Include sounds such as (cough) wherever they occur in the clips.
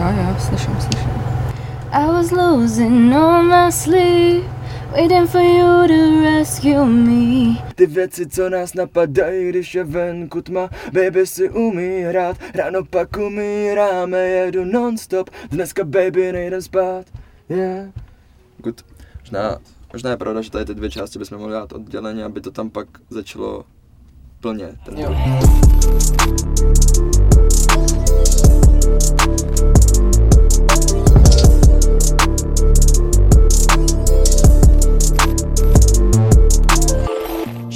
Jo, jo, slyším, slyším. I was losing all my sleep, waiting for you to rescue me. Ty věci, co nás napadají, když je venku tma Baby si umí hrát, ráno pak umíráme Jedu non-stop, dneska baby nejdem spát Yeah Good Možná, možná je pravda, že tady ty dvě části bychom mohli dát odděleně, aby to tam pak začalo plně ten Jo.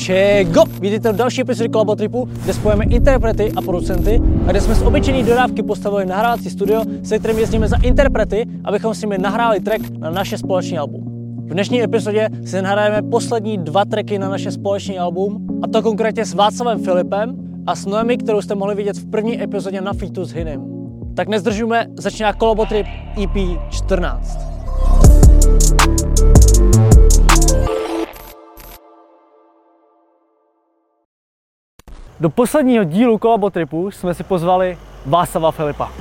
Čego! Vidíte další epizody Kolabo Tripu, kde spojíme interprety a producenty a kde jsme z obyčejné dodávky postavili nahrávací studio, se kterým jezdíme za interprety, abychom s nimi nahráli track na naše společné album. V dnešní epizodě si nahrajeme poslední dva tracky na naše společné album, a to konkrétně s Václavem Filipem a s Noemi, kterou jste mohli vidět v první epizodě na featu s Hinem. Tak nezdržujeme, začíná Kolobotrip EP 14. Do posledního dílu Kolabotripu jsme si pozvali Václava Filipa.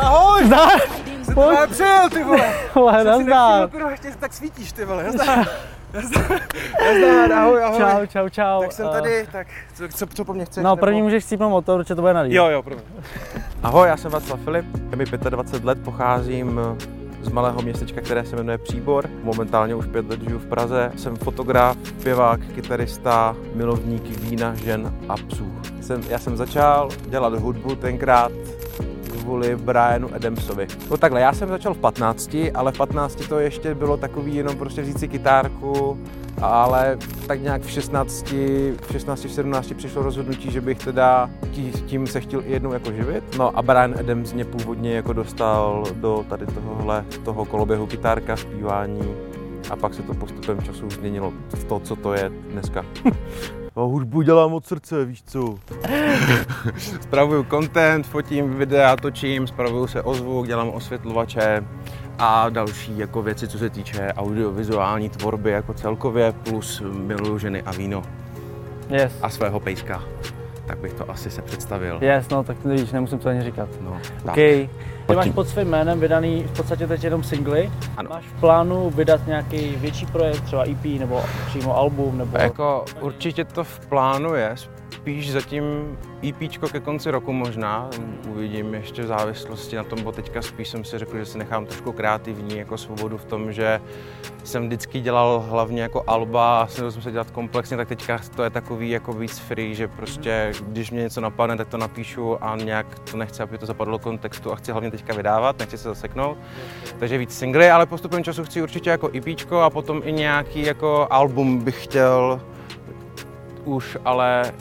Ahoj! Zdar! Jsem to přijel, ty vole. Vole, Jsem si nazdar. nevšiml, kurva, ještě tak svítíš, ty vole. Nazdar. (laughs) Nazdar, nazdar, ahoj, ahoj. Čau, čau, čau. Tak jsem Eh, tady, tak co, co, co po mně chceš? No, první nebo- můžeš cípnout motor, určitě to bude na Jo, jo, první. Ahoj, já jsem Václav Filip, je mi 25 let, pocházím z malého městečka, které se jmenuje Příbor. Momentálně už pět let žiju v Praze. Jsem fotograf, zpěvák, kytarista, milovník vína, žen a psů. Jsem, já jsem začal dělat hudbu tenkrát kvůli Brianu Adamsovi. No takhle, já jsem začal v 15, ale v 15 to ještě bylo takový jenom prostě vzít si kytárku, ale tak nějak v 16, v 16, v 17 přišlo rozhodnutí, že bych teda tí- tím se chtěl i jednou jako živit. No a Brian Adams mě původně jako dostal do tady tohohle, toho koloběhu kytárka, zpívání a pak se to postupem času změnilo v to, co to je dneska. (laughs) A hudbu dělám od srdce, víš co? (laughs) Spravuju content, fotím videa, točím, spravuju se ozvuk, dělám osvětlovače a další jako věci, co se týče audiovizuální tvorby jako celkově, plus miluju ženy a víno Yes. a svého pejska. Tak bych to asi se představil. Yes, no, tak víš, nemusím to ani říkat. No, OK. Ty máš pod svým jménem vydaný v podstatě teď jenom singly. Ano. Máš v plánu vydat nějaký větší projekt, třeba EP nebo přímo album, nebo... Jako určitě to v plánu je, spíš zatím EPčko ke konci roku možná, uvidím ještě v závislosti na tom, bo teďka spíš jsem si řekl, že si nechám trošku kreativní jako svobodu v tom, že jsem vždycky dělal hlavně jako alba a snažil jsem se dělat komplexně, tak teďka to je takový jako víc free, že prostě když mě něco napadne, tak to napíšu a nějak to nechci, aby to zapadlo do kontextu a chci hlavně teďka vydávat, nechci se zaseknout. Takže víc singly, ale postupem času chci určitě jako EPčko a potom i nějaký jako album bych chtěl už ale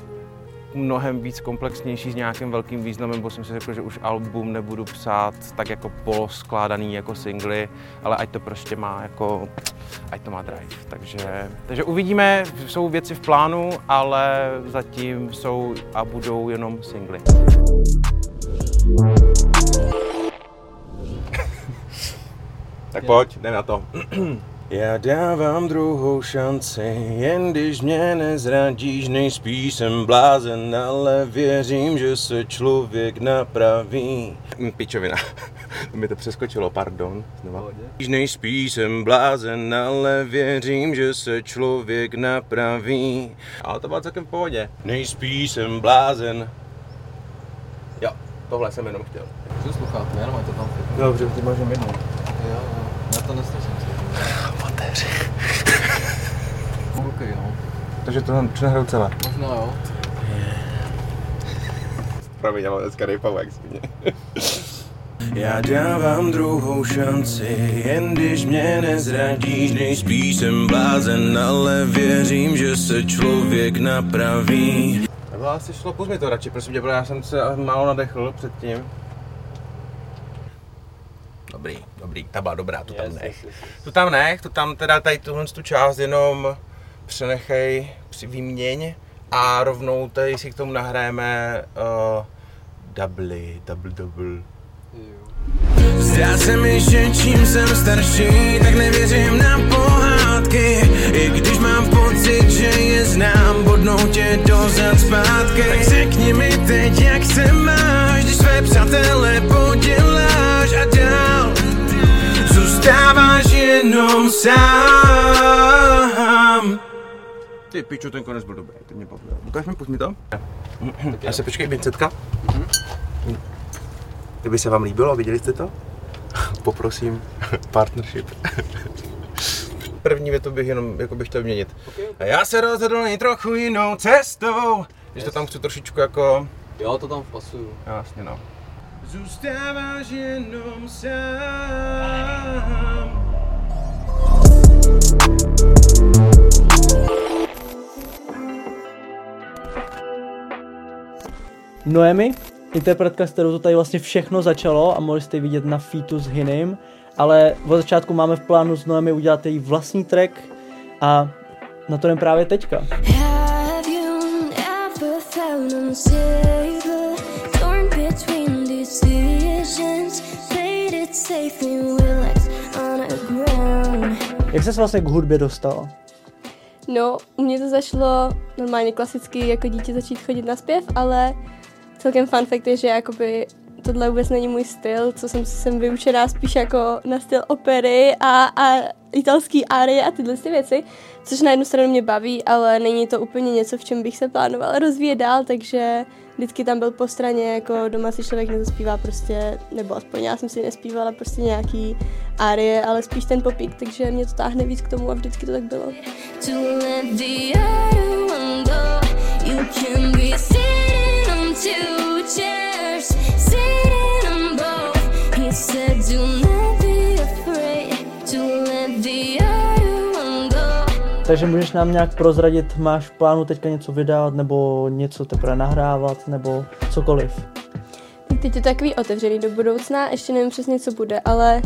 mnohem víc komplexnější s nějakým velkým významem, bo jsem si řekl, že už album nebudu psát tak jako poloskládaný jako singly, ale ať to prostě má jako, ať to má drive. Takže, takže uvidíme, jsou věci v plánu, ale zatím jsou a budou jenom singly. Tak pojď, jdem na to. (clears throat) Já dávám druhou šanci, jen když mě nezradíš, nejspíš jsem blázen, ale věřím, že se člověk napraví. Hm, Pičovina, (laughs) to mi to přeskočilo, pardon. Znova. Když nejspíš jsem blázen, ale věřím, že se člověk napraví. Ale to bylo celkem v pohodě. Nejspíš jsem blázen. Jo, tohle jsem jenom chtěl. Přes sluchátka, jenom ať to tam. Dobře, ty máš jednou. Jo, jo, to neslyším. Mateři. OK, no. Takže to přehraju celé. Možná jo. Promiň, já mám dneska rejpavu, jak svině. Já dávám druhou šanci, jen když mě nezradíš, nejspíš jsem blázen, ale věřím, že se člověk napraví. Nebo asi šlo, pust mi to radši, prosím tě, protože já jsem se málo nadechl předtím. Dobrý, dobrý, ta byla dobrá, tu tam Yes, nech. yes, yes. Tu tam nech, tu tam teda tady tuhle tu část jenom přenechej, při výměň a rovnou tady si k tomu nahrajeme uh, double, double, double. Zdá se mi, že čím jsem starší, tak nevěřím na pohádky I když mám pocit, že je znám, bodnou tě dozad zpátky Tak řekni mi teď, jak se máš, když své přátele poděláš sám Ty pičo, ten konec byl dobrý, ty mě bavil. Ukáž mi, mi to. Já se počkej, Vincetka. Kdyby se vám líbilo, viděli jste to? Poprosím partnership. První větu bych jenom jako bych chtěl měnit. A já se rozhodl jít trochu jinou cestou. Když to tam chci trošičku jako... Jo, to tam vpasuju. Jasně no. Zůstáváš jenom sám Noemi, interpretka, s kterou to tady vlastně všechno začalo a mohli jste vidět na featu s Hinem, ale od začátku máme v plánu s Noemi udělat její vlastní track a na to jdem právě teďka. Have Jak jsi se vlastně k hudbě dostala? No, u mě to zašlo normálně klasicky jako dítě začít chodit na zpěv, ale celkem fun fact je, že jakoby tohle vůbec není můj styl, co jsem jsem vyučená spíš jako na styl opery a, a italský árie a tyhle ty věci, což na jednu stranu mě baví, ale není to úplně něco, v čem bych se plánovala rozvíjet dál, takže vždycky tam byl po straně, jako doma si člověk nezaspívá prostě, nebo aspoň já jsem si nespívala prostě nějaký árie, ale spíš ten popík, takže mě to táhne víc k tomu a vždycky to tak bylo. To let the other one go. You can be Takže můžeš nám nějak prozradit, máš v plánu teďka něco vydávat, nebo něco teprve nahrávat, nebo cokoliv. Teď je to takový otevřený do budoucna, ještě nevím přesně, co bude, ale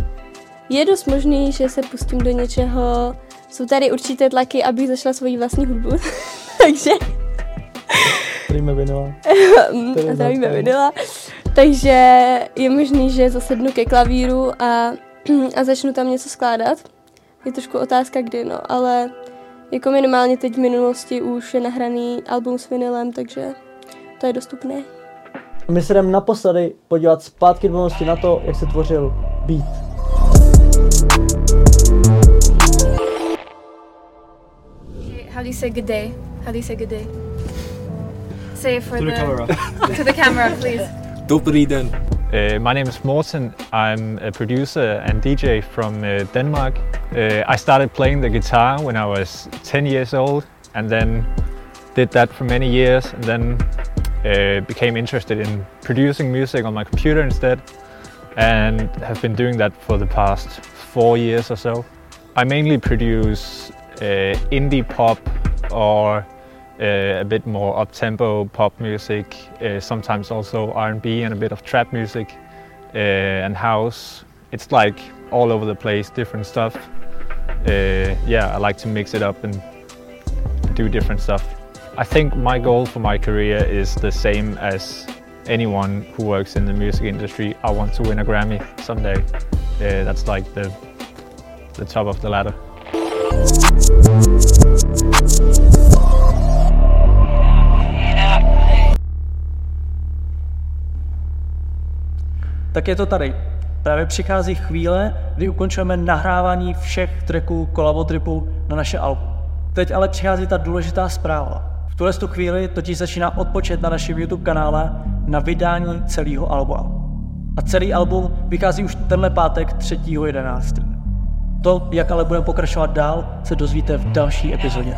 je dost možný, že se pustím do něčeho, jsou tady určité tlaky, abych zašla svoji vlastní hudbu, (laughs) takže Zdravíme Vinila. a zdravíme Vinila. Takže je možný, že zasednu ke klavíru a, (clears throat) a začnu tam něco skládat. Je trošku otázka kdy, no, ale jako minimálně teď v minulosti už je nahraný album s vinilem, takže to je dostupné. My se jdeme naposledy podívat zpátky do minulosti na to, jak se tvořil beat. How do you say good day? How do you say good day? Say it for To the camera. (laughs) to the camera, please. Dobrý den. Uh, my name is Morten. I'm a producer and DJ from uh, Denmark. Uh, I started playing the guitar when I was 10 years old and then did that for many years and then uh, became interested in producing music on my computer instead and have been doing that for the past four years or so. I mainly produce uh, indie pop or uh, a bit more up-tempo pop music, uh, sometimes also R&B and a bit of trap music uh, and house. It's like all over the place, different stuff. Uh, yeah, I like to mix it up and do different stuff. I think my goal for my career is the same as anyone who works in the music industry. I want to win a Grammy someday. Uh, that's like the the top of the ladder. Tak je to tady. Právě přichází chvíle, kdy ukončujeme nahrávání všech tracků Tripu na naše album. Teď ale přichází ta důležitá zpráva. V tuhle tu chvíli totiž začíná odpočet na našem YouTube kanále na vydání celého alba. A celý album vychází už tenhle pátek 3.11. To, jak ale budeme pokračovat dál, se dozvíte v další epizodě.